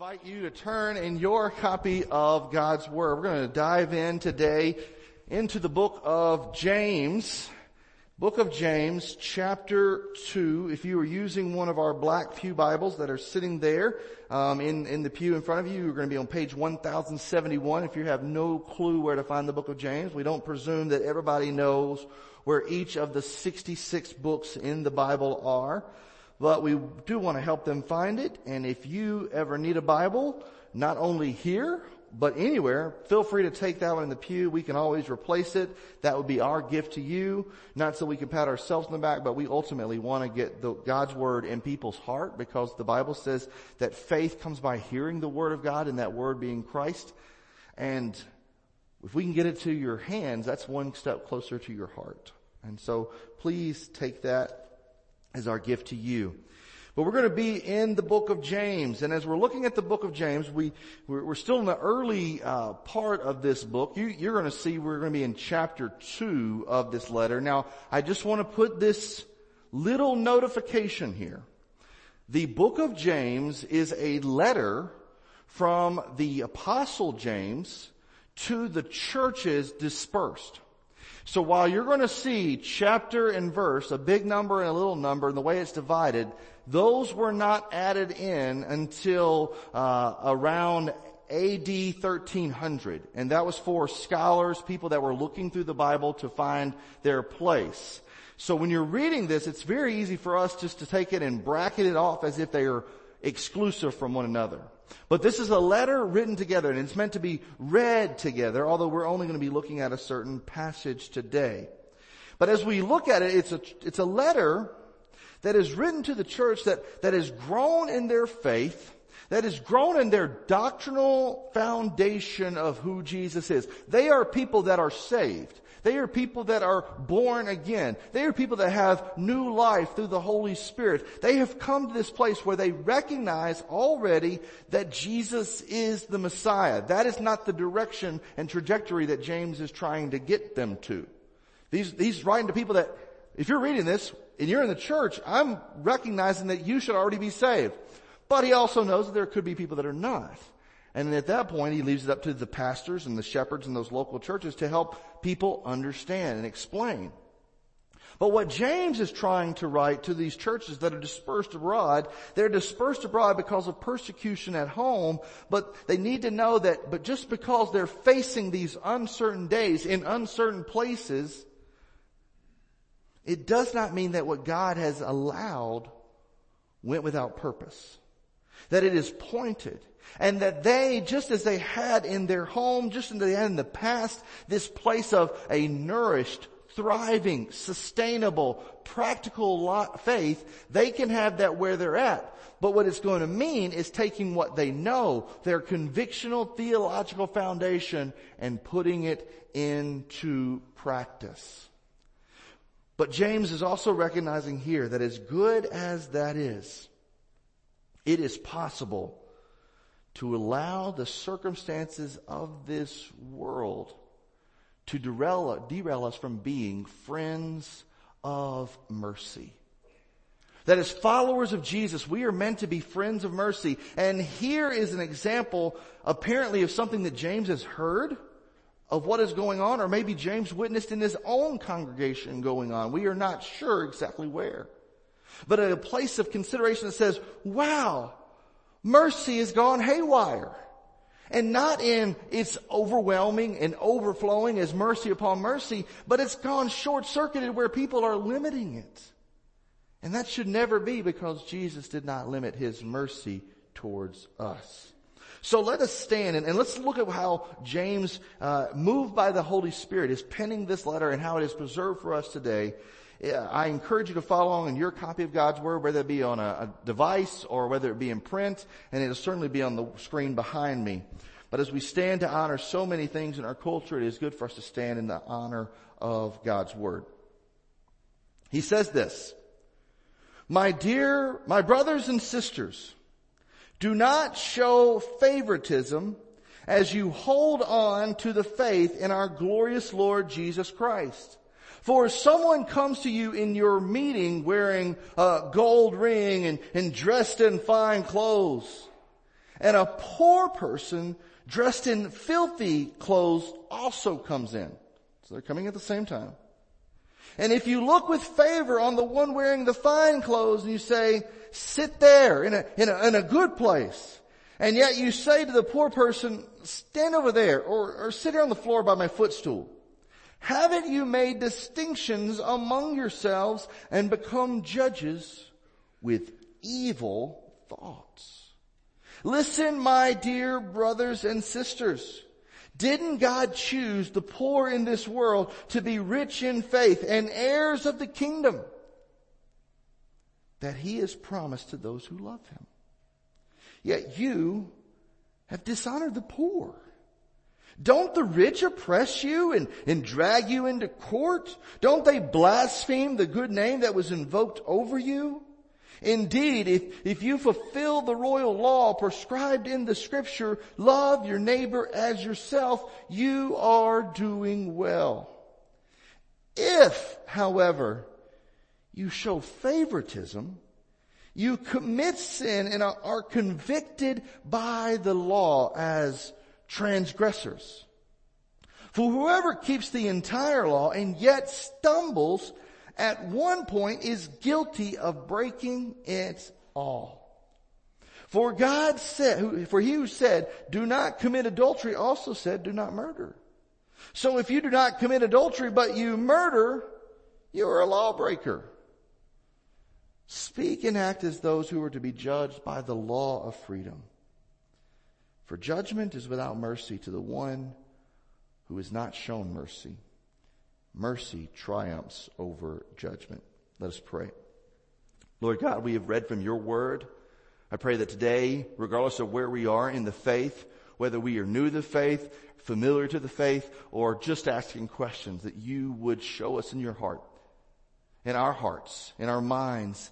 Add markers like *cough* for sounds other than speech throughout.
invite you to turn in your copy of God's Word. We're going to dive in today into the book of James. Book of James, chapter 2. If you are using one of our black pew Bibles that are sitting there um, in, in the pew in front of you, you're going to be on page 1071. If you have no clue where to find the book of James, we don't presume that everybody knows where each of the 66 books in the Bible are but we do want to help them find it. And if you ever need a Bible, not only here, but anywhere, feel free to take that one in the pew. We can always replace it. That would be our gift to you. Not so we can pat ourselves on the back, but we ultimately want to get the, God's word in people's heart because the Bible says that faith comes by hearing the word of God and that word being Christ. And if we can get it to your hands, that's one step closer to your heart. And so please take that as our gift to you. But we're going to be in the book of James, and as we're looking at the book of James, we we're, still in the early uh, part of this book. You, you're going to see we're going to be in chapter two of this letter. Now, I just want to put this little notification here. The book of James is a letter from the apostle James to the churches dispersed. So while you're going to see chapter and verse, a big number and a little number, and the way it's divided, those were not added in until uh, around AD 1300, and that was for scholars, people that were looking through the Bible to find their place. So when you're reading this, it's very easy for us just to take it and bracket it off as if they are exclusive from one another. But this is a letter written together and it's meant to be read together, although we're only going to be looking at a certain passage today. But as we look at it, it's a, it's a letter that is written to the church that, that has grown in their faith, that has grown in their doctrinal foundation of who Jesus is. They are people that are saved. They are people that are born again. They are people that have new life through the Holy Spirit. They have come to this place where they recognize already that Jesus is the Messiah. That is not the direction and trajectory that James is trying to get them to. These, he's writing to people that, if you're reading this and you're in the church, I'm recognizing that you should already be saved. But he also knows that there could be people that are not. And at that point, he leaves it up to the pastors and the shepherds in those local churches to help people understand and explain. But what James is trying to write to these churches that are dispersed abroad, they're dispersed abroad because of persecution at home, but they need to know that, but just because they're facing these uncertain days in uncertain places, it does not mean that what God has allowed went without purpose. That it is pointed and that they, just as they had in their home, just they had in the past, this place of a nourished, thriving, sustainable, practical faith, they can have that where they're at. But what it's going to mean is taking what they know, their convictional theological foundation, and putting it into practice. But James is also recognizing here that as good as that is, it is possible to allow the circumstances of this world to derail, derail us from being friends of mercy. That as followers of Jesus, we are meant to be friends of mercy. And here is an example, apparently, of something that James has heard of what is going on, or maybe James witnessed in his own congregation going on. We are not sure exactly where. But at a place of consideration that says, wow, mercy has gone haywire. And not in its overwhelming and overflowing as mercy upon mercy, but it's gone short circuited where people are limiting it. And that should never be because Jesus did not limit his mercy towards us. So let us stand and, and let's look at how James, uh, moved by the Holy Spirit, is penning this letter and how it is preserved for us today I encourage you to follow along in your copy of God's Word, whether it be on a, a device or whether it be in print, and it'll certainly be on the screen behind me. But as we stand to honor so many things in our culture, it is good for us to stand in the honor of God's Word. He says this, My dear, my brothers and sisters, do not show favoritism as you hold on to the faith in our glorious Lord Jesus Christ. For if someone comes to you in your meeting wearing a gold ring and, and dressed in fine clothes, And a poor person dressed in filthy clothes also comes in. So they're coming at the same time. And if you look with favor on the one wearing the fine clothes and you say, sit there in a, in a, in a good place. And yet you say to the poor person, stand over there or, or sit here on the floor by my footstool. Haven't you made distinctions among yourselves and become judges with evil thoughts? Listen, my dear brothers and sisters. Didn't God choose the poor in this world to be rich in faith and heirs of the kingdom that he has promised to those who love him? Yet you have dishonored the poor. Don't the rich oppress you and, and drag you into court? Don't they blaspheme the good name that was invoked over you? Indeed, if, if you fulfill the royal law prescribed in the scripture, love your neighbor as yourself, you are doing well. If, however, you show favoritism, you commit sin and are convicted by the law as transgressors. For whoever keeps the entire law and yet stumbles at one point is guilty of breaking it all. For God said, for he who said, do not commit adultery also said, do not murder. So if you do not commit adultery, but you murder, you are a lawbreaker. Speak and act as those who are to be judged by the law of freedom. For judgment is without mercy to the one who has not shown mercy. Mercy triumphs over judgment. Let us pray. Lord God, we have read from your word. I pray that today, regardless of where we are in the faith, whether we are new to the faith, familiar to the faith, or just asking questions, that you would show us in your heart, in our hearts, in our minds,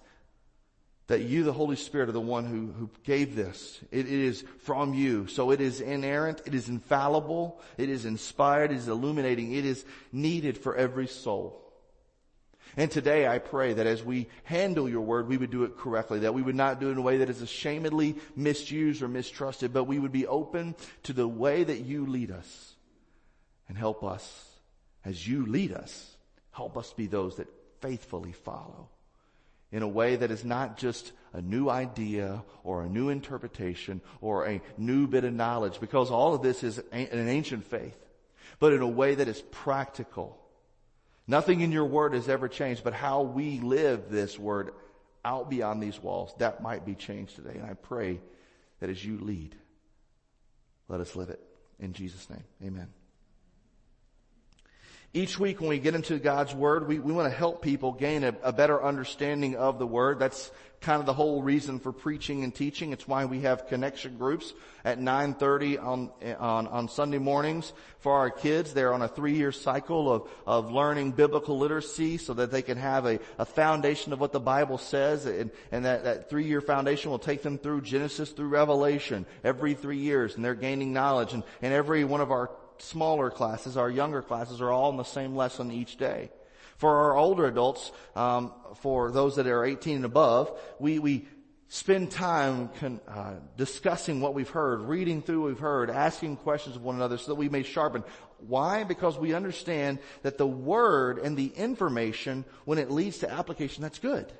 that you, the Holy Spirit, are the one who, who gave this. It, it is from you. So it is inerrant. It is infallible. It is inspired. It is illuminating. It is needed for every soul. And today I pray that as we handle your word, we would do it correctly, that we would not do it in a way that is ashamedly misused or mistrusted, but we would be open to the way that you lead us and help us as you lead us. Help us be those that faithfully follow in a way that is not just a new idea or a new interpretation or a new bit of knowledge because all of this is an ancient faith, but in a way that is practical. Nothing in your word has ever changed, but how we live this word out beyond these walls, that might be changed today. And I pray that as you lead, let us live it. In Jesus' name, amen. Each week when we get into God's Word, we, we want to help people gain a, a, better understanding of the Word. That's kind of the whole reason for preaching and teaching. It's why we have connection groups at 9.30 on, on, on Sunday mornings for our kids. They're on a three-year cycle of, of learning biblical literacy so that they can have a, a foundation of what the Bible says and, and that, that three-year foundation will take them through Genesis through Revelation every three years and they're gaining knowledge and, and every one of our smaller classes, our younger classes are all in the same lesson each day. For our older adults, um, for those that are 18 and above, we, we spend time con, uh, discussing what we've heard, reading through what we've heard, asking questions of one another so that we may sharpen. Why? Because we understand that the word and the information, when it leads to application, that's good.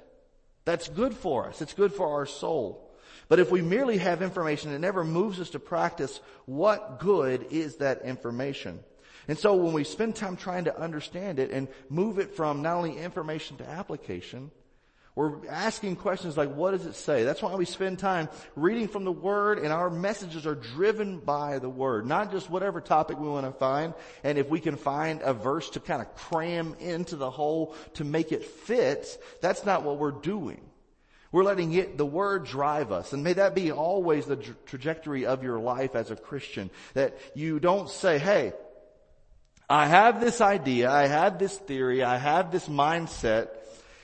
That's good for us. It's good for our soul. But if we merely have information, it never moves us to practice what good is that information. And so when we spend time trying to understand it and move it from not only information to application, we're asking questions like, what does it say? That's why we spend time reading from the Word and our messages are driven by the Word, not just whatever topic we want to find. And if we can find a verse to kind of cram into the whole to make it fit, that's not what we're doing. We're letting it, the word drive us. And may that be always the tra- trajectory of your life as a Christian. That you don't say, hey, I have this idea, I have this theory, I have this mindset,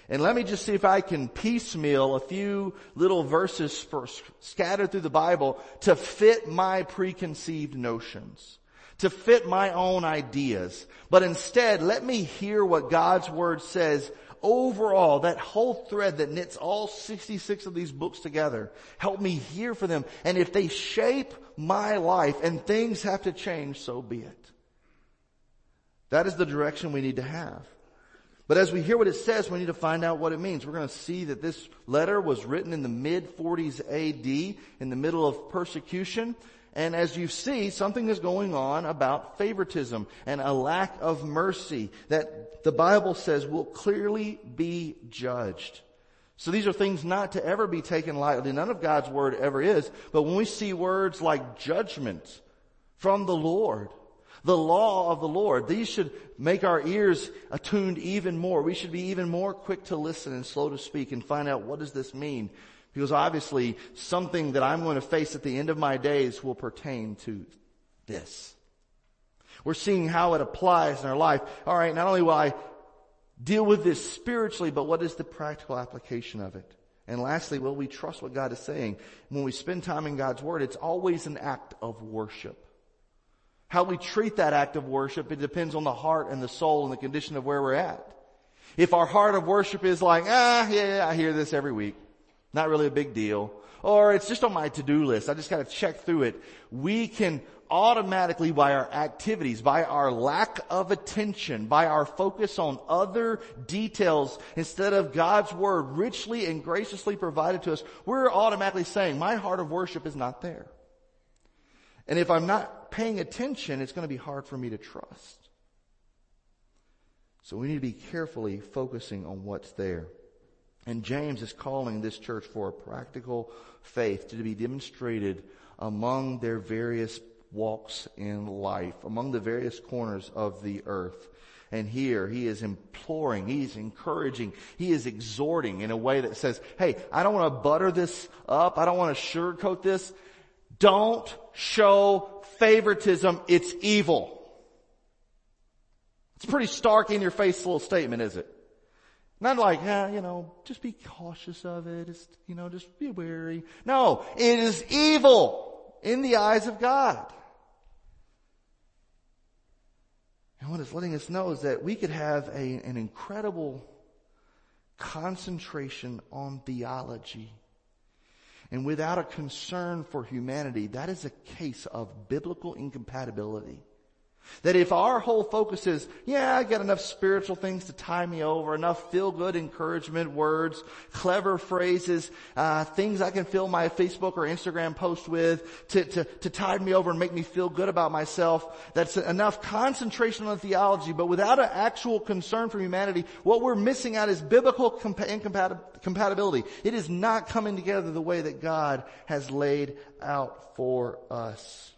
and let me just see if I can piecemeal a few little verses for, scattered through the Bible to fit my preconceived notions, to fit my own ideas. But instead, let me hear what God's Word says overall, that whole thread that knits all 66 of these books together, help me hear for them. And if they shape my life and things have to change, so be it. That is the direction we need to have. But as we hear what it says, we need to find out what it means. We're going to see that this letter was written in the mid 40s AD, in the middle of persecution. And as you see, something is going on about favoritism and a lack of mercy that the Bible says will clearly be judged. So these are things not to ever be taken lightly. None of God's word ever is. But when we see words like judgment from the Lord, the law of the Lord. These should make our ears attuned even more. We should be even more quick to listen and slow to speak and find out what does this mean? Because obviously something that I'm going to face at the end of my days will pertain to this. We're seeing how it applies in our life. Alright, not only will I deal with this spiritually, but what is the practical application of it? And lastly, will we trust what God is saying? When we spend time in God's Word, it's always an act of worship. How we treat that act of worship, it depends on the heart and the soul and the condition of where we're at. If our heart of worship is like, ah, yeah, I hear this every week. Not really a big deal. Or it's just on my to-do list. I just gotta check through it. We can automatically by our activities, by our lack of attention, by our focus on other details instead of God's word richly and graciously provided to us, we're automatically saying, my heart of worship is not there. And if I'm not paying attention, it's going to be hard for me to trust. So we need to be carefully focusing on what's there. And James is calling this church for a practical faith to be demonstrated among their various walks in life, among the various corners of the earth. And here he is imploring, he's encouraging, he is exhorting in a way that says, hey, I don't want to butter this up. I don't want to sugarcoat this. Don't show favoritism. It's evil. It's pretty stark in your face little statement, is it? Not like, yeah, you know, just be cautious of it. It's, you know, just be wary. No, it is evil in the eyes of God. And what it's letting us know is that we could have a, an incredible concentration on theology and without a concern for humanity, that is a case of biblical incompatibility. That if our whole focus is, yeah, I got enough spiritual things to tie me over, enough feel-good encouragement words, clever phrases, uh, things I can fill my Facebook or Instagram post with to, to, to tide me over and make me feel good about myself. That's enough concentration on theology, but without an actual concern for humanity, what we're missing out is biblical incompatibility. It is not coming together the way that God has laid out for us.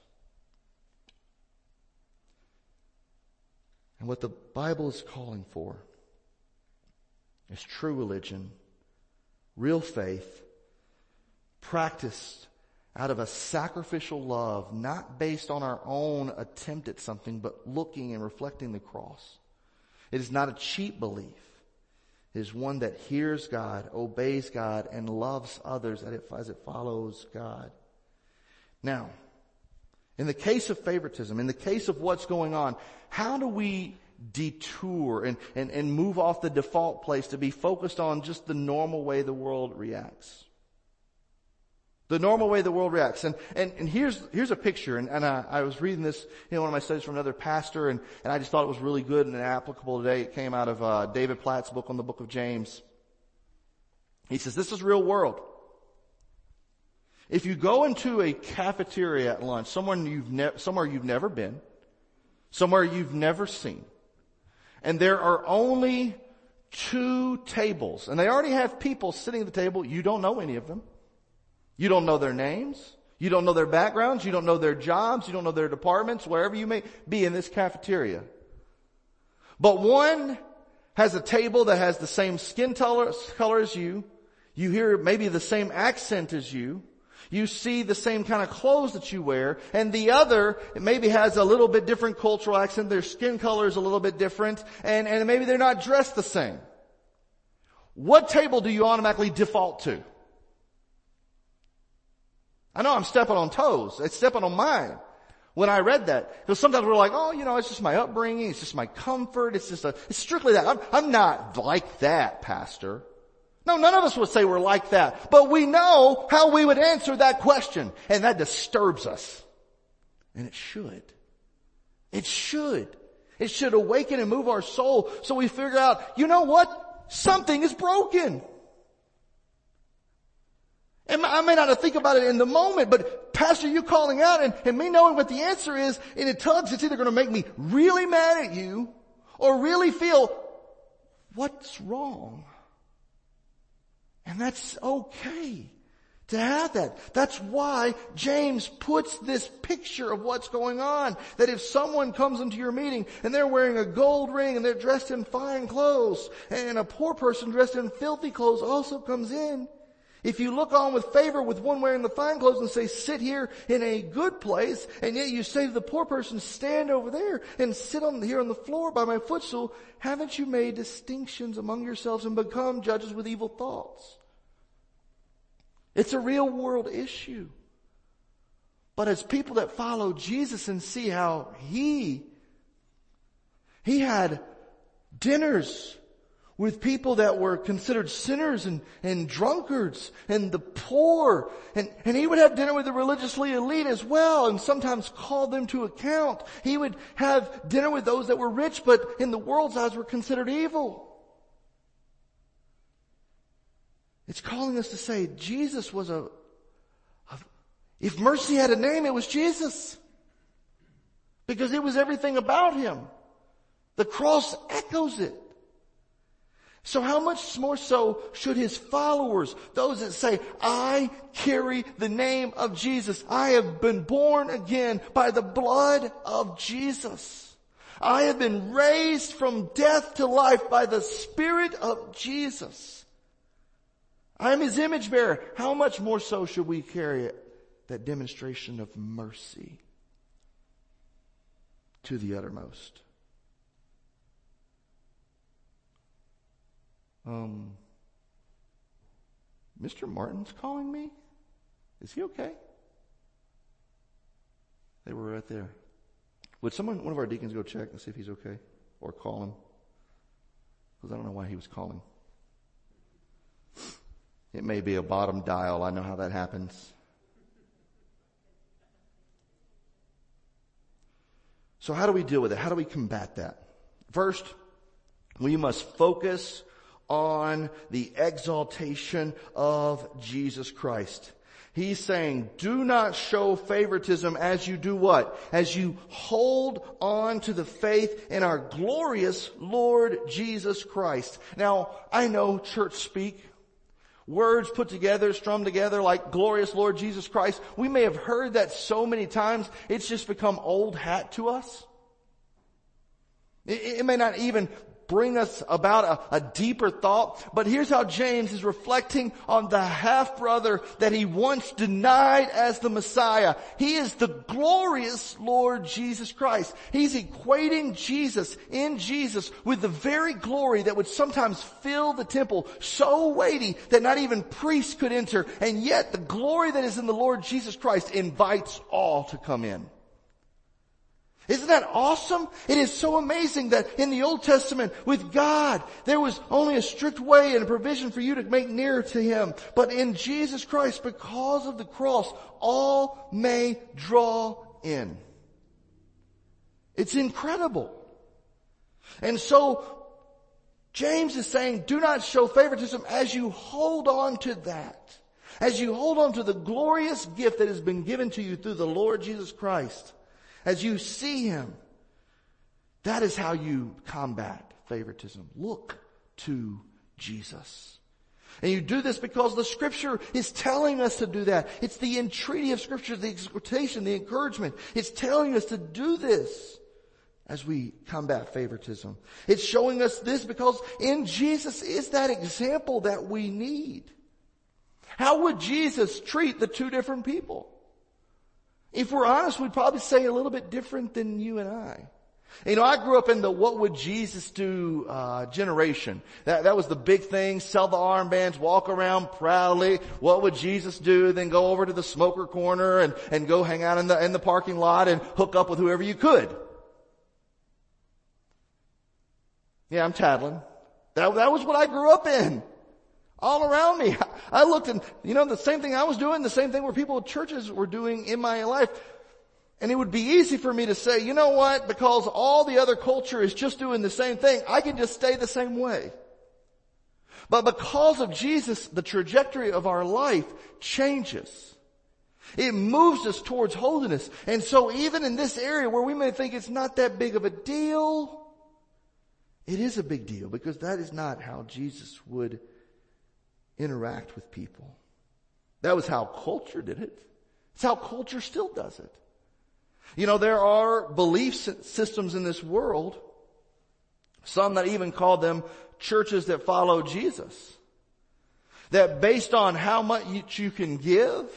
And what the Bible is calling for is true religion, real faith, practiced out of a sacrificial love, not based on our own attempt at something, but looking and reflecting the cross. It is not a cheap belief. It is one that hears God, obeys God, and loves others as it follows God. Now, in the case of favoritism, in the case of what's going on, how do we detour and, and, and move off the default place to be focused on just the normal way the world reacts? The normal way the world reacts. And, and, and here's, here's a picture. And, and I, I was reading this in one of my studies from another pastor and, and I just thought it was really good and applicable today. It came out of, uh, David Platt's book on the book of James. He says, this is real world. If you go into a cafeteria at lunch, somewhere you've, ne- somewhere you've never been, somewhere you've never seen, and there are only two tables, and they already have people sitting at the table, you don't know any of them. You don't know their names. You don't know their backgrounds. You don't know their jobs. You don't know their departments, wherever you may be in this cafeteria. But one has a table that has the same skin color, color as you. You hear maybe the same accent as you. You see the same kind of clothes that you wear, and the other maybe has a little bit different cultural accent, their skin color is a little bit different, and, and maybe they're not dressed the same. What table do you automatically default to? I know I'm stepping on toes. It's stepping on mine. when I read that. Because sometimes we're like, oh, you know, it's just my upbringing, it's just my comfort, it's just a, it's strictly that. I'm, I'm not like that, pastor. No, none of us would say we're like that. But we know how we would answer that question. And that disturbs us. And it should. It should. It should awaken and move our soul so we figure out, you know what? Something is broken. And I may not think about it in the moment, but pastor, you calling out and, and me knowing what the answer is, and it tugs, it's either going to make me really mad at you or really feel what's wrong. And that's okay to have that. That's why James puts this picture of what's going on. That if someone comes into your meeting and they're wearing a gold ring and they're dressed in fine clothes and a poor person dressed in filthy clothes also comes in, if you look on with favor with one wearing the fine clothes and say, sit here in a good place, and yet you say to the poor person, stand over there and sit on here on the floor by my footstool, haven't you made distinctions among yourselves and become judges with evil thoughts? It's a real world issue. But as people that follow Jesus and see how he, he had dinners with people that were considered sinners and, and drunkards and the poor. And, and he would have dinner with the religiously elite as well and sometimes call them to account. He would have dinner with those that were rich but in the world's eyes were considered evil. It's calling us to say Jesus was a, a if mercy had a name, it was Jesus. Because it was everything about him. The cross echoes it. So how much more so should his followers, those that say, I carry the name of Jesus. I have been born again by the blood of Jesus. I have been raised from death to life by the Spirit of Jesus. I am his image bearer. How much more so should we carry it? That demonstration of mercy to the uttermost. Um, Mr. Martin's calling me? Is he okay? They were right there. Would someone, one of our deacons, go check and see if he's okay? Or call him? Because I don't know why he was calling. It may be a bottom dial. I know how that happens. So how do we deal with it? How do we combat that? First, we must focus on the exaltation of Jesus Christ. He's saying, do not show favoritism as you do what? As you hold on to the faith in our glorious Lord Jesus Christ. Now, I know church speak, words put together, strummed together like glorious Lord Jesus Christ. We may have heard that so many times, it's just become old hat to us. It, it may not even bring us about a, a, deeper thought. But here's how James is reflecting on the half brother that he once denied as the Messiah. He is the glorious Lord Jesus Christ. He's equating Jesus in Jesus with the very glory that would sometimes fill the temple so weighty that not even priests could enter. And yet the glory that is in the Lord Jesus Christ invites all to come in. Isn't that awesome? It is so amazing that in the Old Testament with God, there was only a strict way and a provision for you to make nearer to Him. But in Jesus Christ, because of the cross, all may draw in. It's incredible. And so, James is saying, do not show favoritism as you hold on to that. As you hold on to the glorious gift that has been given to you through the Lord Jesus Christ as you see him. That is how you combat favoritism. Look to Jesus. And you do this because the scripture is telling us to do that. It's the entreaty of scripture, the exhortation, the encouragement. It's telling us to do this as we combat favoritism. It's showing us this because in Jesus is that example that we need. How would Jesus treat the two different people? If we're honest, we'd probably say a little bit different than you and I. You know, I grew up in the what would Jesus do uh, generation. That that was the big thing. Sell the armbands, walk around proudly. What would Jesus do? Then go over to the smoker corner and and go hang out in the in the parking lot and hook up with whoever you could. Yeah, I'm tattling. That that was what I grew up in. All around me. *laughs* I looked and, you know, the same thing I was doing, the same thing where people at churches were doing in my life. And it would be easy for me to say, you know what, because all the other culture is just doing the same thing, I can just stay the same way. But because of Jesus, the trajectory of our life changes. It moves us towards holiness. And so even in this area where we may think it's not that big of a deal, it is a big deal because that is not how Jesus would interact with people. That was how culture did it. It's how culture still does it. You know, there are belief systems in this world, some that even call them churches that follow Jesus, that based on how much you can give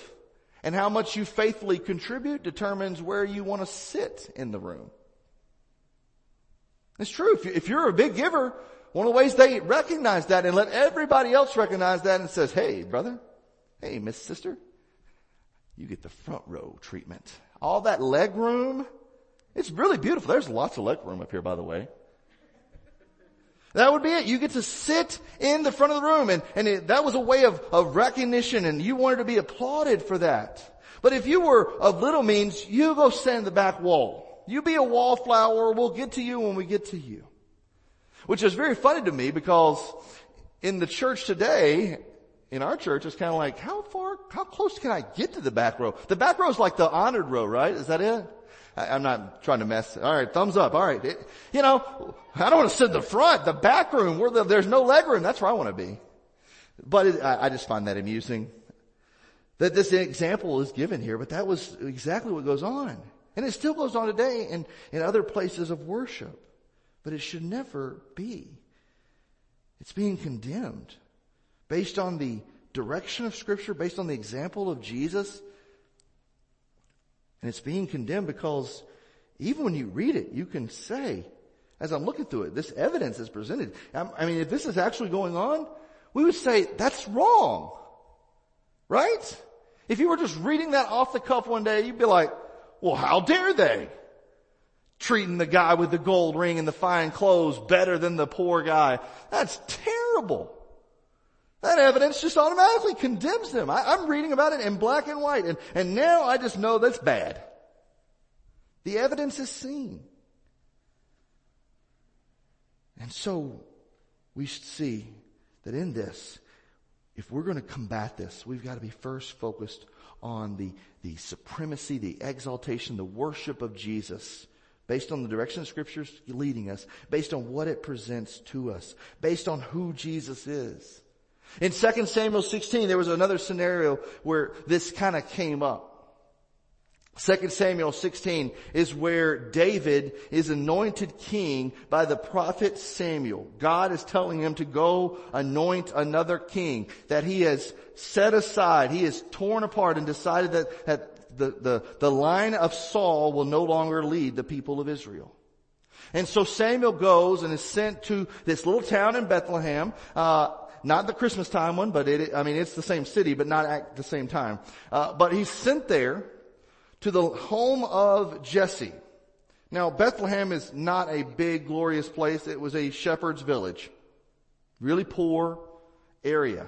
and how much you faithfully contribute determines where you want to sit in the room. It's true. If you're a big giver, one of the ways they recognize that and let everybody else recognize that and says, hey brother, hey miss sister, you get the front row treatment all that leg room. It's really beautiful. There's lots of leg room up here, by the way. That would be it. You get to sit in the front of the room and, and it, that was a way of, of recognition and you wanted to be applauded for that. But if you were of little means, you go stand in the back wall. You be a wallflower. We'll get to you when we get to you. Which is very funny to me because in the church today, in our church, it's kind of like, how far, how close can I get to the back row? The back row is like the honored row, right? Is that it? I, am not trying to mess. All right, thumbs up. All right. It, you know, I don't want to sit in the front, the back room where the, there's no leg room. That's where I want to be. But it, I, I just find that amusing that this example is given here, but that was exactly what goes on. And it still goes on today in, in other places of worship. But it should never be. It's being condemned based on the direction of scripture, based on the example of Jesus. And it's being condemned because even when you read it, you can say, as I'm looking through it, this evidence is presented. I mean, if this is actually going on, we would say that's wrong. Right? If you were just reading that off the cuff one day, you'd be like, well, how dare they? Treating the guy with the gold ring and the fine clothes better than the poor guy. That's terrible. That evidence just automatically condemns them. I, am reading about it in black and white and, and now I just know that's bad. The evidence is seen. And so we should see that in this, if we're going to combat this, we've got to be first focused on the, the supremacy, the exaltation, the worship of Jesus based on the direction of scriptures leading us, based on what it presents to us, based on who Jesus is. In 2 Samuel 16, there was another scenario where this kind of came up. 2 Samuel 16 is where David is anointed king by the prophet Samuel. God is telling him to go anoint another king that he has set aside. He has torn apart and decided that, that the, the, the line of Saul will no longer lead the people of Israel. And so Samuel goes and is sent to this little town in Bethlehem. Uh, not the Christmas time one, but it, I mean, it's the same city, but not at the same time. Uh, but he's sent there to the home of Jesse. Now, Bethlehem is not a big, glorious place. It was a shepherd's village. Really poor area.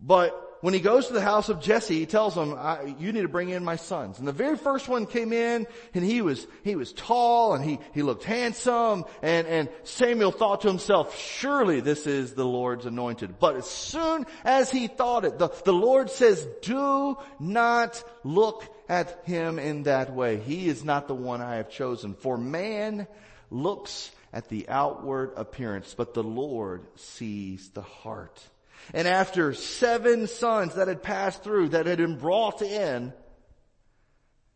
But when he goes to the house of Jesse, he tells him, you need to bring in my sons. And the very first one came in and he was, he was tall and he, he looked handsome and, and Samuel thought to himself, surely this is the Lord's anointed. But as soon as he thought it, the, the Lord says, do not look at him in that way. He is not the one I have chosen. For man looks at the outward appearance, but the Lord sees the heart. And after seven sons that had passed through, that had been brought in,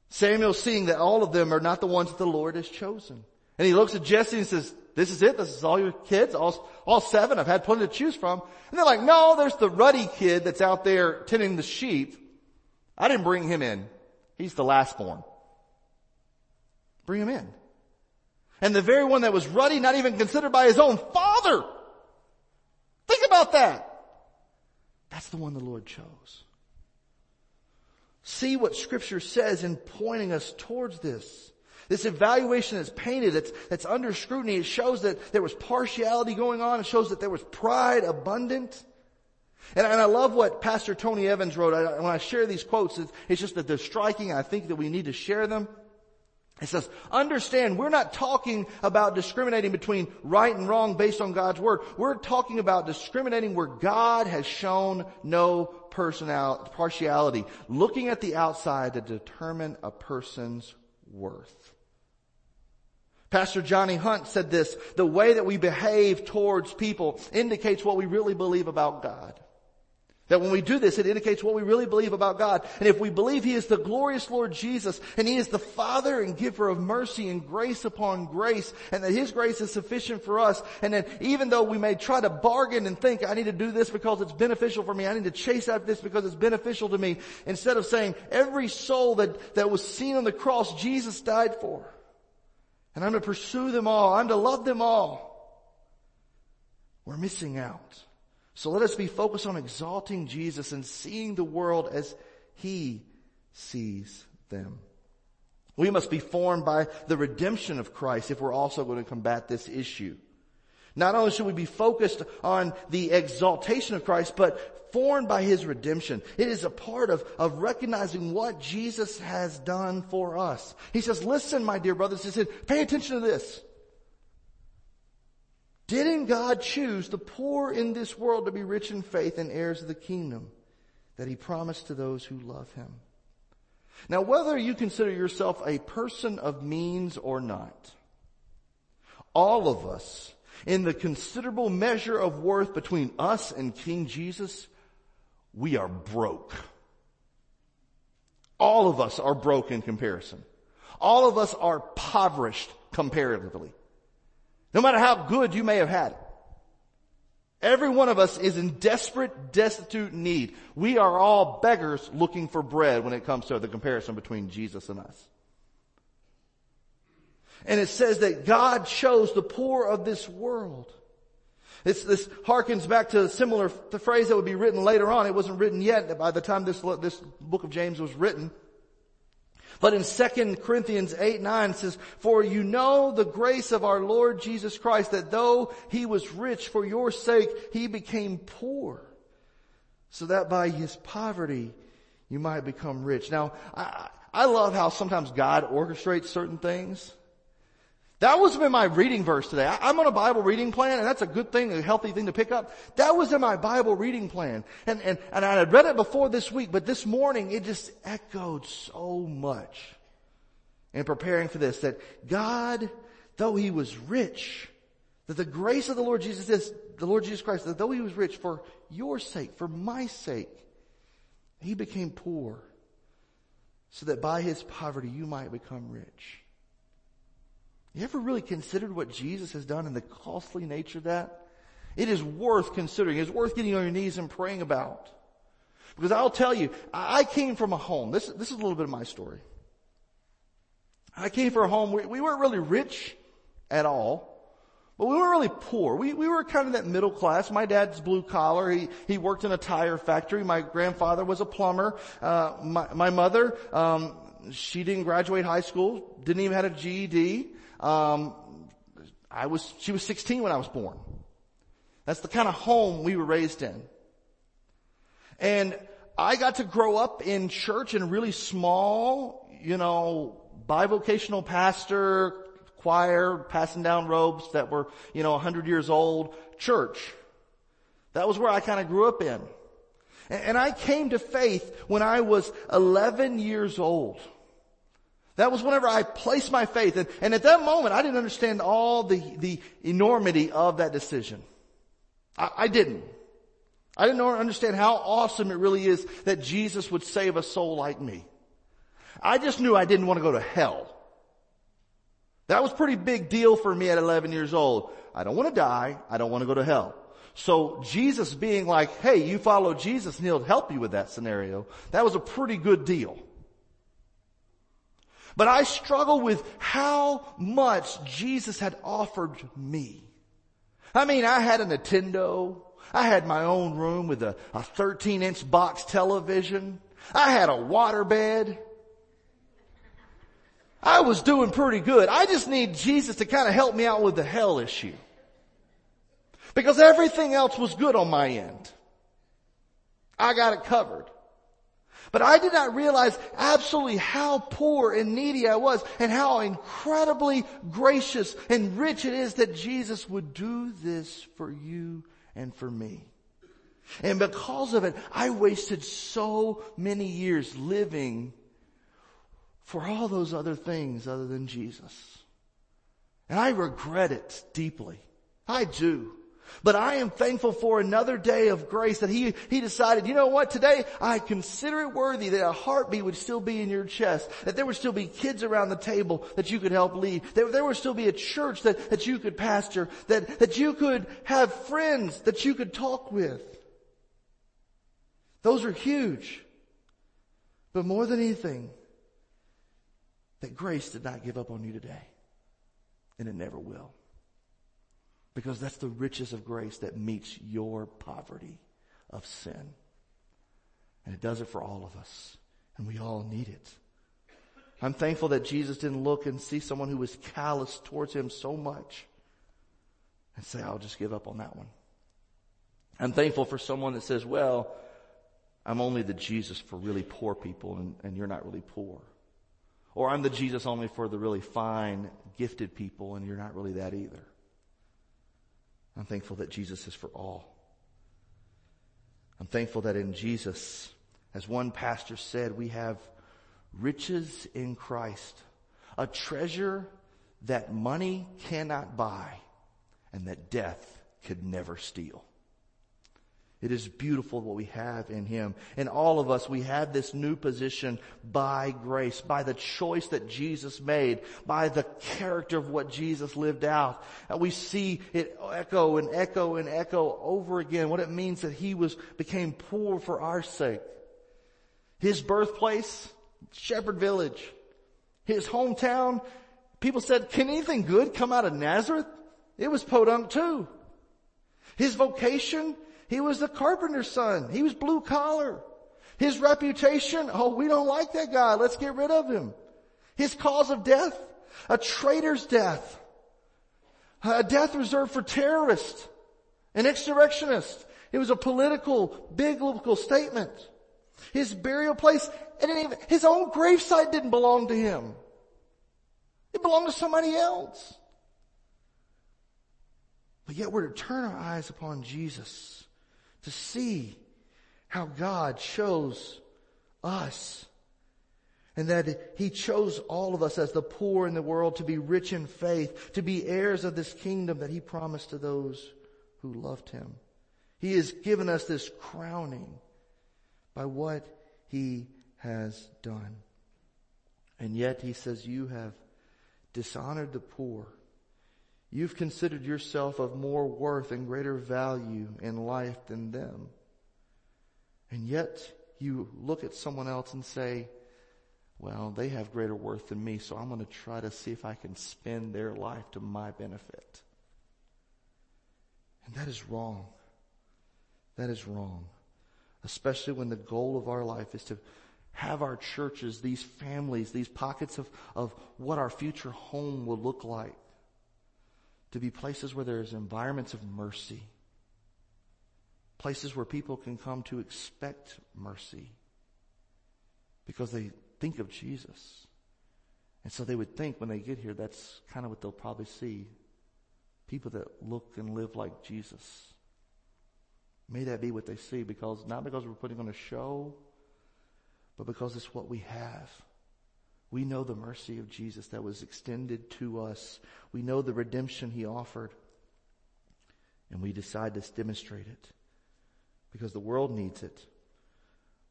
Samuel seeing that all of them are not the ones that the Lord has chosen. And he looks at Jesse and says, this is it. This is all your kids, all, all seven. I've had plenty to choose from. And they're like, no, there's the ruddy kid that's out there tending the sheep. I didn't bring him in. He's the last born. Bring him in. And the very one that was ruddy, not even considered by his own father. Think about that. That's the one the Lord chose. See what scripture says in pointing us towards this. This evaluation is painted, it's, it's under scrutiny. It shows that there was partiality going on. It shows that there was pride abundant. And, and I love what Pastor Tony Evans wrote. I, when I share these quotes, it's, it's just that they're striking. I think that we need to share them. It says, understand, we're not talking about discriminating between right and wrong based on God's word. We're talking about discriminating where God has shown no personality, partiality, looking at the outside to determine a person's worth. Pastor Johnny Hunt said this, the way that we behave towards people indicates what we really believe about God. That when we do this, it indicates what we really believe about God. And if we believe He is the glorious Lord Jesus, and He is the Father and giver of mercy and grace upon grace, and that His grace is sufficient for us, and that even though we may try to bargain and think, I need to do this because it's beneficial for me, I need to chase after this because it's beneficial to me, instead of saying, every soul that, that was seen on the cross, Jesus died for. And I'm to pursue them all. I'm to love them all. We're missing out. So let us be focused on exalting Jesus and seeing the world as He sees them. We must be formed by the redemption of Christ if we're also going to combat this issue. Not only should we be focused on the exaltation of Christ, but formed by His redemption. It is a part of, of recognizing what Jesus has done for us. He says, listen, my dear brothers, he said, pay attention to this. Didn't God choose the poor in this world to be rich in faith and heirs of the kingdom that he promised to those who love him? Now, whether you consider yourself a person of means or not, all of us, in the considerable measure of worth between us and King Jesus, we are broke. All of us are broke in comparison. All of us are impoverished comparatively. No matter how good you may have had it. Every one of us is in desperate, destitute need. We are all beggars looking for bread when it comes to the comparison between Jesus and us. And it says that God chose the poor of this world. This, this harkens back to a similar the phrase that would be written later on. It wasn't written yet by the time this, this book of James was written. But in 2 Corinthians 8, 9 it says, For you know the grace of our Lord Jesus Christ, that though he was rich for your sake, he became poor, so that by his poverty you might become rich. Now, I, I love how sometimes God orchestrates certain things. That was in my reading verse today. I'm on a Bible reading plan and that's a good thing, a healthy thing to pick up. That was in my Bible reading plan. And, and, and I had read it before this week, but this morning it just echoed so much in preparing for this that God, though he was rich, that the grace of the Lord Jesus is, the Lord Jesus Christ, that though he was rich for your sake, for my sake, he became poor so that by his poverty you might become rich. You ever really considered what Jesus has done and the costly nature of that? It is worth considering. It's worth getting on your knees and praying about. Because I'll tell you, I came from a home. This, this is a little bit of my story. I came from a home, we, we weren't really rich at all. But we weren't really poor. We, we were kind of that middle class. My dad's blue collar. He, he worked in a tire factory. My grandfather was a plumber. Uh, my, my mother, um, she didn't graduate high school, didn't even have a GED. Um, I was, she was 16 when I was born. That's the kind of home we were raised in. And I got to grow up in church in a really small, you know, bivocational pastor, choir, passing down robes that were, you know, 100 years old church. That was where I kind of grew up in. And I came to faith when I was 11 years old. That was whenever I placed my faith. And, and at that moment, I didn't understand all the, the enormity of that decision. I, I didn't. I didn't understand how awesome it really is that Jesus would save a soul like me. I just knew I didn't want to go to hell. That was pretty big deal for me at 11 years old. I don't want to die. I don't want to go to hell. So Jesus being like, hey, you follow Jesus and he'll help you with that scenario. That was a pretty good deal. But I struggle with how much Jesus had offered me. I mean, I had a Nintendo. I had my own room with a, a 13 inch box television. I had a waterbed. I was doing pretty good. I just need Jesus to kind of help me out with the hell issue. Because everything else was good on my end. I got it covered. But I did not realize absolutely how poor and needy I was and how incredibly gracious and rich it is that Jesus would do this for you and for me. And because of it, I wasted so many years living for all those other things other than Jesus. And I regret it deeply. I do. But I am thankful for another day of grace that he, he decided, you know what, today I consider it worthy that a heartbeat would still be in your chest, that there would still be kids around the table that you could help lead, that there would still be a church that, that you could pastor, that, that you could have friends that you could talk with. Those are huge. But more than anything, that grace did not give up on you today. And it never will. Because that's the riches of grace that meets your poverty of sin. And it does it for all of us. And we all need it. I'm thankful that Jesus didn't look and see someone who was callous towards him so much and say, I'll just give up on that one. I'm thankful for someone that says, well, I'm only the Jesus for really poor people and, and you're not really poor. Or I'm the Jesus only for the really fine, gifted people and you're not really that either. I'm thankful that Jesus is for all. I'm thankful that in Jesus, as one pastor said, we have riches in Christ, a treasure that money cannot buy and that death could never steal. It is beautiful what we have in Him. And all of us, we have this new position by grace, by the choice that Jesus made, by the character of what Jesus lived out. And we see it echo and echo and echo over again what it means that He was, became poor for our sake. His birthplace, Shepherd Village. His hometown, people said, can anything good come out of Nazareth? It was podunk too. His vocation, he was the carpenter's son. He was blue collar. His reputation, oh, we don't like that guy. Let's get rid of him. His cause of death, a traitor's death. A death reserved for terrorists, an insurrectionist. It was a political, biblical statement. His burial place, even, his own gravesite didn't belong to him. It belonged to somebody else. But yet we're to turn our eyes upon Jesus to see how God chose us and that he chose all of us as the poor in the world to be rich in faith, to be heirs of this kingdom that he promised to those who loved him. He has given us this crowning by what he has done. And yet he says, you have dishonored the poor You've considered yourself of more worth and greater value in life than them. And yet you look at someone else and say, well, they have greater worth than me, so I'm going to try to see if I can spend their life to my benefit. And that is wrong. That is wrong. Especially when the goal of our life is to have our churches, these families, these pockets of, of what our future home will look like to be places where there's environments of mercy, places where people can come to expect mercy because they think of Jesus. And so they would think when they get here, that's kind of what they'll probably see. People that look and live like Jesus. May that be what they see because, not because we're putting on a show, but because it's what we have. We know the mercy of Jesus that was extended to us. We know the redemption he offered. And we decide to demonstrate it because the world needs it,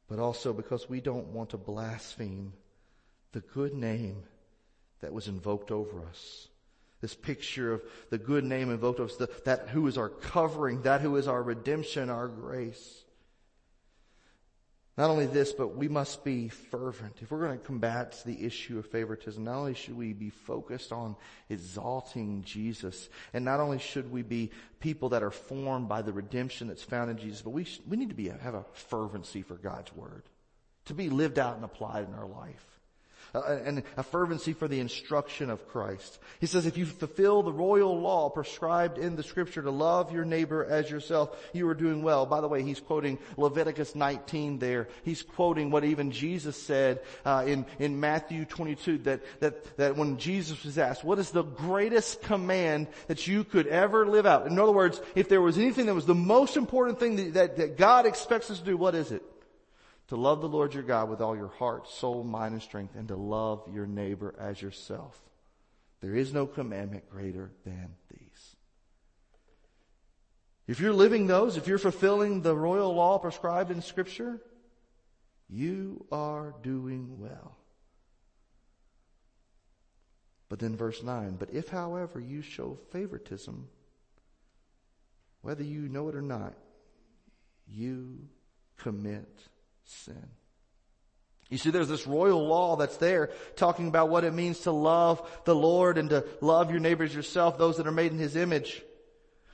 but also because we don't want to blaspheme the good name that was invoked over us. This picture of the good name invoked over us, the, that who is our covering, that who is our redemption, our grace. Not only this, but we must be fervent. If we're going to combat the issue of favoritism, not only should we be focused on exalting Jesus, and not only should we be people that are formed by the redemption that's found in Jesus, but we, we need to be, have a fervency for God's Word, to be lived out and applied in our life and a fervency for the instruction of Christ. He says, if you fulfill the royal law prescribed in the scripture to love your neighbor as yourself, you are doing well. By the way, he's quoting Leviticus 19 there. He's quoting what even Jesus said uh, in, in Matthew 22 that, that, that when Jesus was asked, what is the greatest command that you could ever live out? In other words, if there was anything that was the most important thing that, that, that God expects us to do, what is it? To love the Lord your God with all your heart, soul, mind, and strength, and to love your neighbor as yourself. There is no commandment greater than these. If you're living those, if you're fulfilling the royal law prescribed in scripture, you are doing well. But then verse 9, but if however you show favoritism, whether you know it or not, you commit sin. You see, there's this royal law that's there talking about what it means to love the Lord and to love your neighbors yourself, those that are made in His image.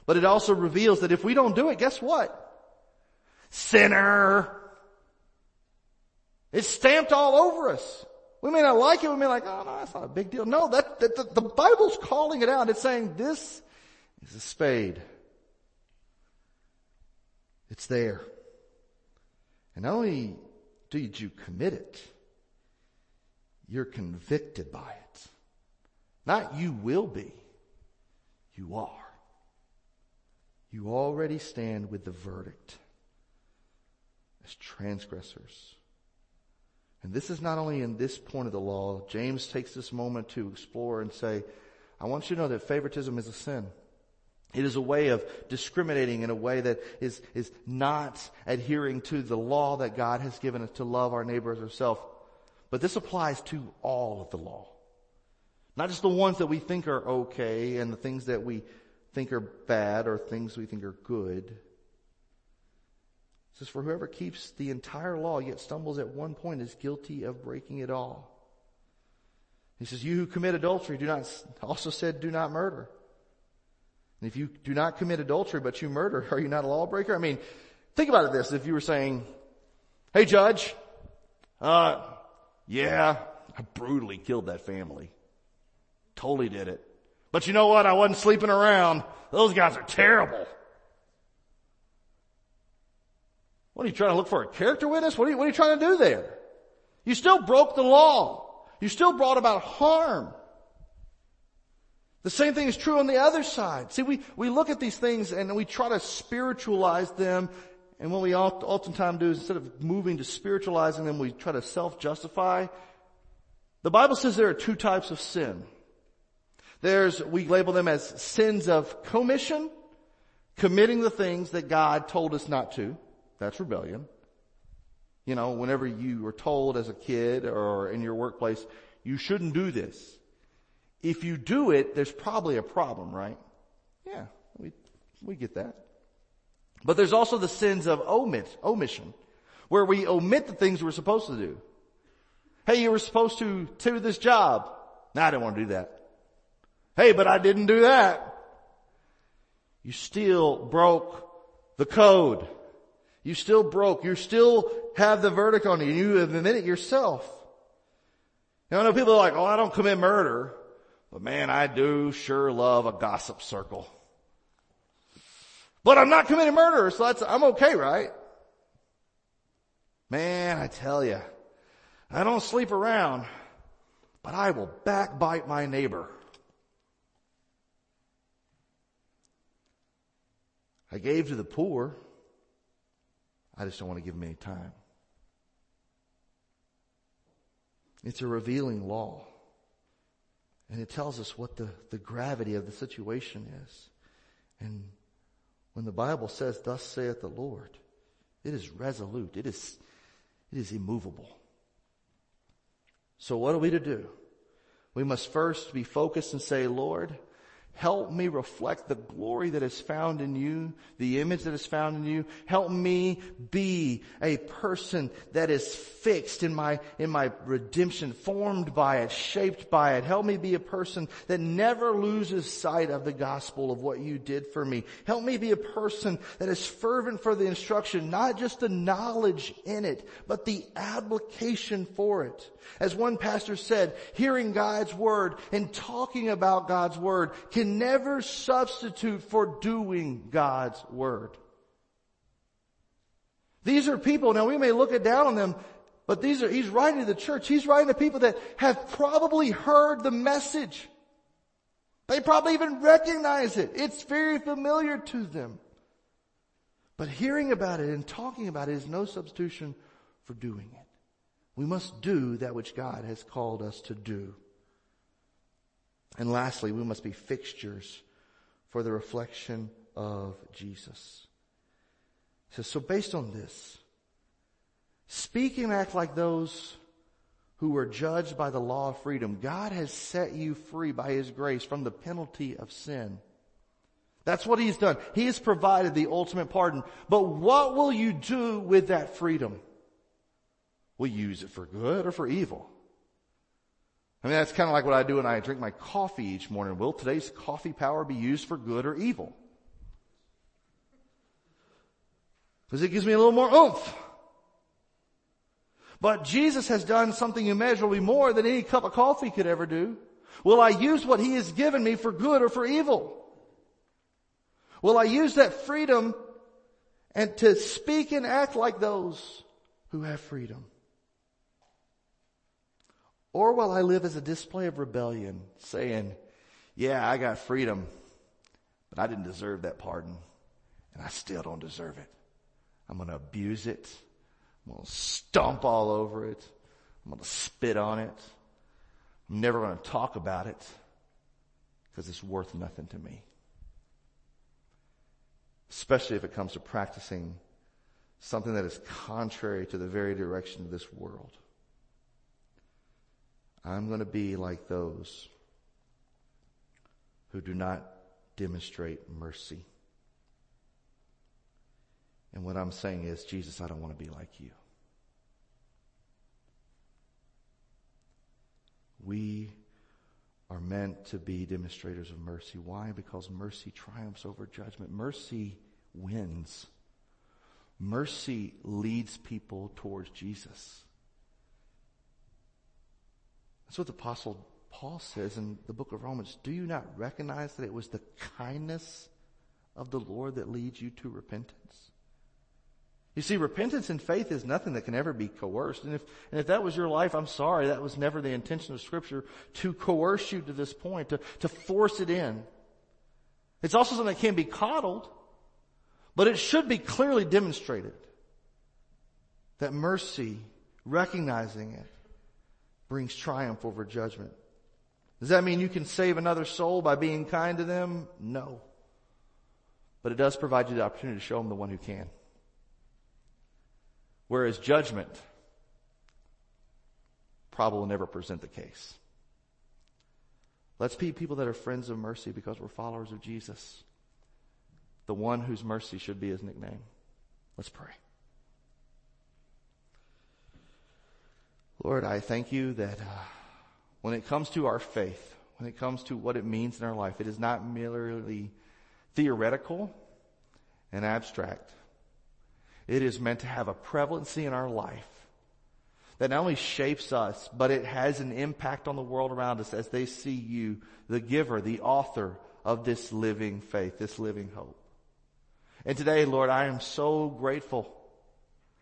But it also reveals that if we don't do it, guess what? Sinner! It's stamped all over us. We may not like it, we may like, oh no, that's not a big deal. No, that, that the, the Bible's calling it out. It's saying this is a spade. It's there. And not only did you commit it, you're convicted by it. Not you will be, you are. You already stand with the verdict as transgressors. And this is not only in this point of the law. James takes this moment to explore and say, I want you to know that favoritism is a sin. It is a way of discriminating in a way that is, is not adhering to the law that God has given us to love our neighbor as ourselves. But this applies to all of the law. Not just the ones that we think are okay and the things that we think are bad or things we think are good. It says, for whoever keeps the entire law yet stumbles at one point is guilty of breaking it all. He says, you who commit adultery do not, also said do not murder. And if you do not commit adultery, but you murder, *laughs* are you not a lawbreaker? I mean, think about it this. If you were saying, hey judge, uh, yeah, I brutally killed that family. Totally did it. But you know what? I wasn't sleeping around. Those guys are terrible. What are you trying to look for? A character witness? What are you, what are you trying to do there? You still broke the law. You still brought about harm. The same thing is true on the other side. See, we, we look at these things and we try to spiritualize them. And what we oftentimes do is instead of moving to spiritualizing them, we try to self-justify. The Bible says there are two types of sin. There's, we label them as sins of commission, committing the things that God told us not to. That's rebellion. You know, whenever you were told as a kid or in your workplace, you shouldn't do this. If you do it, there's probably a problem, right? Yeah, we, we get that. But there's also the sins of omit, omission, where we omit the things we're supposed to do. Hey, you were supposed to do this job. No, I didn't want to do that. Hey, but I didn't do that. You still broke the code. You still broke. You still have the verdict on you. You have admitted yourself. Now I know people are like, oh, I don't commit murder. But man, I do sure love a gossip circle. But I'm not committing murder, so that's, I'm okay, right? Man, I tell you, I don't sleep around, but I will backbite my neighbor. I gave to the poor. I just don't want to give them any time. It's a revealing law. And it tells us what the, the gravity of the situation is. And when the Bible says, thus saith the Lord, it is resolute. It is, it is immovable. So what are we to do? We must first be focused and say, Lord, Help me reflect the glory that is found in you, the image that is found in you. Help me be a person that is fixed in my, in my redemption, formed by it, shaped by it. Help me be a person that never loses sight of the gospel of what you did for me. Help me be a person that is fervent for the instruction, not just the knowledge in it, but the application for it. As one pastor said, hearing God's word and talking about God's word can never substitute for doing God's word. These are people, now we may look down on them, but these are, he's writing to the church. He's writing to people that have probably heard the message. They probably even recognize it. It's very familiar to them. But hearing about it and talking about it is no substitution for doing it. We must do that which God has called us to do. And lastly, we must be fixtures for the reflection of Jesus. So, so based on this, speak and act like those who were judged by the law of freedom. God has set you free by His grace from the penalty of sin. That's what He's done. He has provided the ultimate pardon. But what will you do with that freedom? Will you use it for good or for evil? I mean, that's kind of like what I do when I drink my coffee each morning. Will today's coffee power be used for good or evil? Because it gives me a little more oomph. But Jesus has done something immeasurably more than any cup of coffee could ever do. Will I use what He has given me for good or for evil? Will I use that freedom and to speak and act like those who have freedom? Or will I live as a display of rebellion, saying, yeah, I got freedom, but I didn't deserve that pardon, and I still don't deserve it. I'm going to abuse it. I'm going to stomp all over it. I'm going to spit on it. I'm never going to talk about it because it's worth nothing to me. Especially if it comes to practicing something that is contrary to the very direction of this world. I'm going to be like those who do not demonstrate mercy. And what I'm saying is, Jesus, I don't want to be like you. We are meant to be demonstrators of mercy. Why? Because mercy triumphs over judgment. Mercy wins. Mercy leads people towards Jesus. That's what the apostle Paul says in the book of Romans. Do you not recognize that it was the kindness of the Lord that leads you to repentance? You see, repentance and faith is nothing that can ever be coerced. And if, and if that was your life, I'm sorry, that was never the intention of scripture to coerce you to this point, to, to force it in. It's also something that can be coddled, but it should be clearly demonstrated. That mercy, recognizing it, brings triumph over judgment. Does that mean you can save another soul by being kind to them? No. But it does provide you the opportunity to show them the one who can. Whereas judgment probably will never present the case. Let's be people that are friends of mercy because we're followers of Jesus. The one whose mercy should be his nickname. Let's pray. Lord, I thank you that uh, when it comes to our faith, when it comes to what it means in our life, it is not merely theoretical and abstract. It is meant to have a prevalency in our life that not only shapes us, but it has an impact on the world around us as they see you, the giver, the author of this living faith, this living hope. And today, Lord, I am so grateful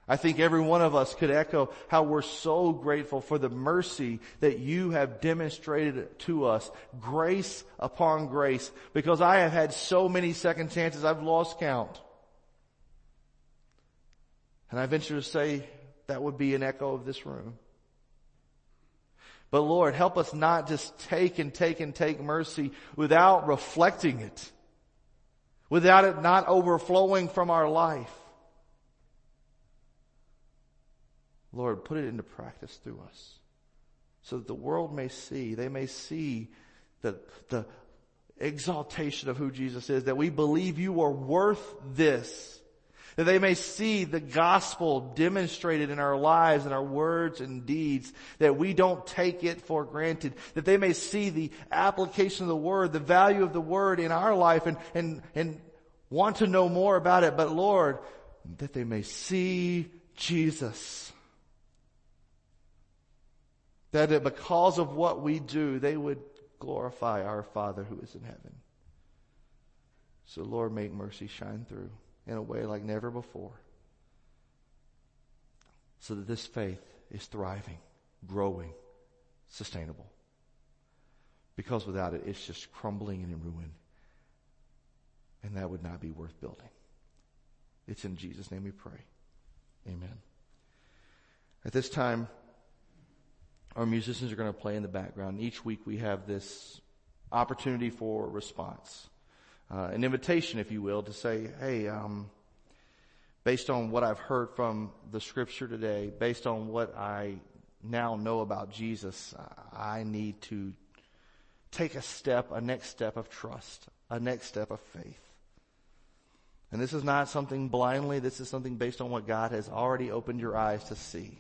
I think every one of us could echo how we're so grateful for the mercy that you have demonstrated to us. Grace upon grace. Because I have had so many second chances, I've lost count. And I venture to say that would be an echo of this room. But Lord, help us not just take and take and take mercy without reflecting it. Without it not overflowing from our life. Lord, put it into practice through us so that the world may see, they may see the, the exaltation of who Jesus is, that we believe you are worth this. That they may see the gospel demonstrated in our lives and our words and deeds, that we don't take it for granted. That they may see the application of the word, the value of the word in our life and, and, and want to know more about it. But Lord, that they may see Jesus. That because of what we do, they would glorify our Father who is in heaven. So Lord, make mercy shine through in a way like never before. So that this faith is thriving, growing, sustainable. Because without it, it's just crumbling and in ruin. And that would not be worth building. It's in Jesus' name we pray. Amen. At this time, our musicians are going to play in the background. Each week we have this opportunity for response uh, an invitation, if you will, to say, hey, um, based on what I've heard from the scripture today, based on what I now know about Jesus, I need to take a step, a next step of trust, a next step of faith. And this is not something blindly, this is something based on what God has already opened your eyes to see.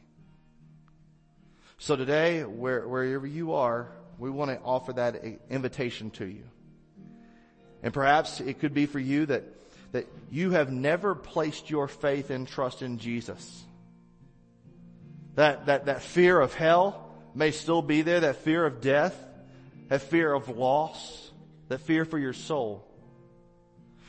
So today, where, wherever you are, we want to offer that invitation to you. And perhaps it could be for you that, that you have never placed your faith and trust in Jesus. That, that, that fear of hell may still be there, that fear of death, that fear of loss, that fear for your soul.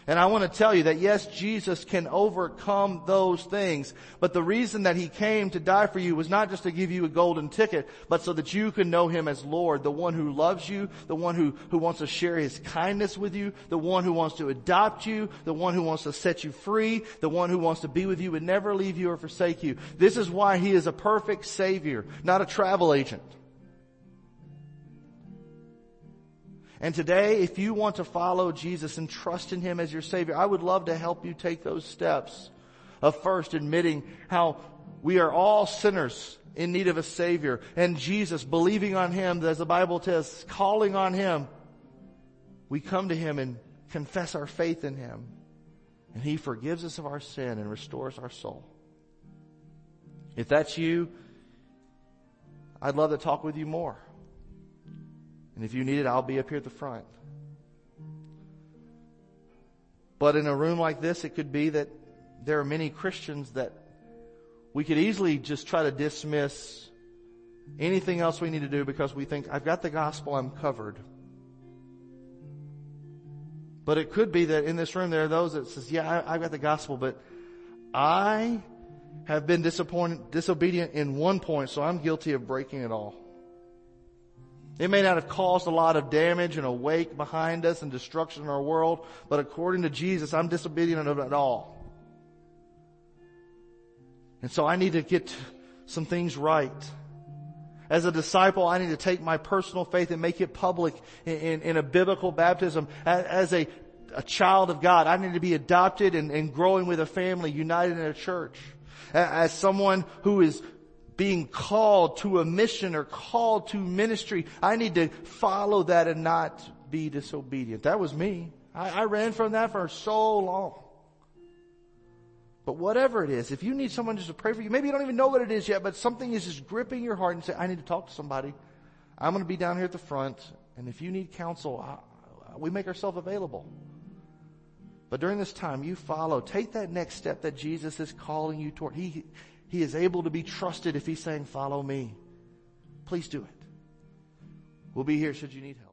And I want to tell you that yes, Jesus can overcome those things. But the reason that He came to die for you was not just to give you a golden ticket, but so that you can know Him as Lord, the one who loves you, the one who, who wants to share His kindness with you, the one who wants to adopt you, the one who wants to set you free, the one who wants to be with you and never leave you or forsake you. This is why He is a perfect Savior, not a travel agent. And today, if you want to follow Jesus and trust in Him as your Savior, I would love to help you take those steps of first admitting how we are all sinners in need of a Savior and Jesus believing on Him, as the Bible says, calling on Him. We come to Him and confess our faith in Him and He forgives us of our sin and restores our soul. If that's you, I'd love to talk with you more. And if you need it, I'll be up here at the front. But in a room like this, it could be that there are many Christians that we could easily just try to dismiss anything else we need to do because we think, I've got the gospel, I'm covered. But it could be that in this room there are those that says, yeah, I, have got the gospel, but I have been disappointed, disobedient in one point, so I'm guilty of breaking it all. It may not have caused a lot of damage and a wake behind us and destruction in our world, but according to Jesus, I'm disobedient of it all. And so I need to get some things right. As a disciple, I need to take my personal faith and make it public in, in, in a biblical baptism. As, a, a child of God, I need to be adopted and, and growing with a family, united in a church. As someone who is being called to a mission or called to ministry. I need to follow that and not be disobedient. That was me. I, I ran from that for so long. But whatever it is, if you need someone just to pray for you, maybe you don't even know what it is yet, but something is just gripping your heart and say, I need to talk to somebody. I'm going to be down here at the front, and if you need counsel, I, we make ourselves available. But during this time, you follow. Take that next step that Jesus is calling you toward. He, he is able to be trusted if he's saying, follow me. Please do it. We'll be here should you need help.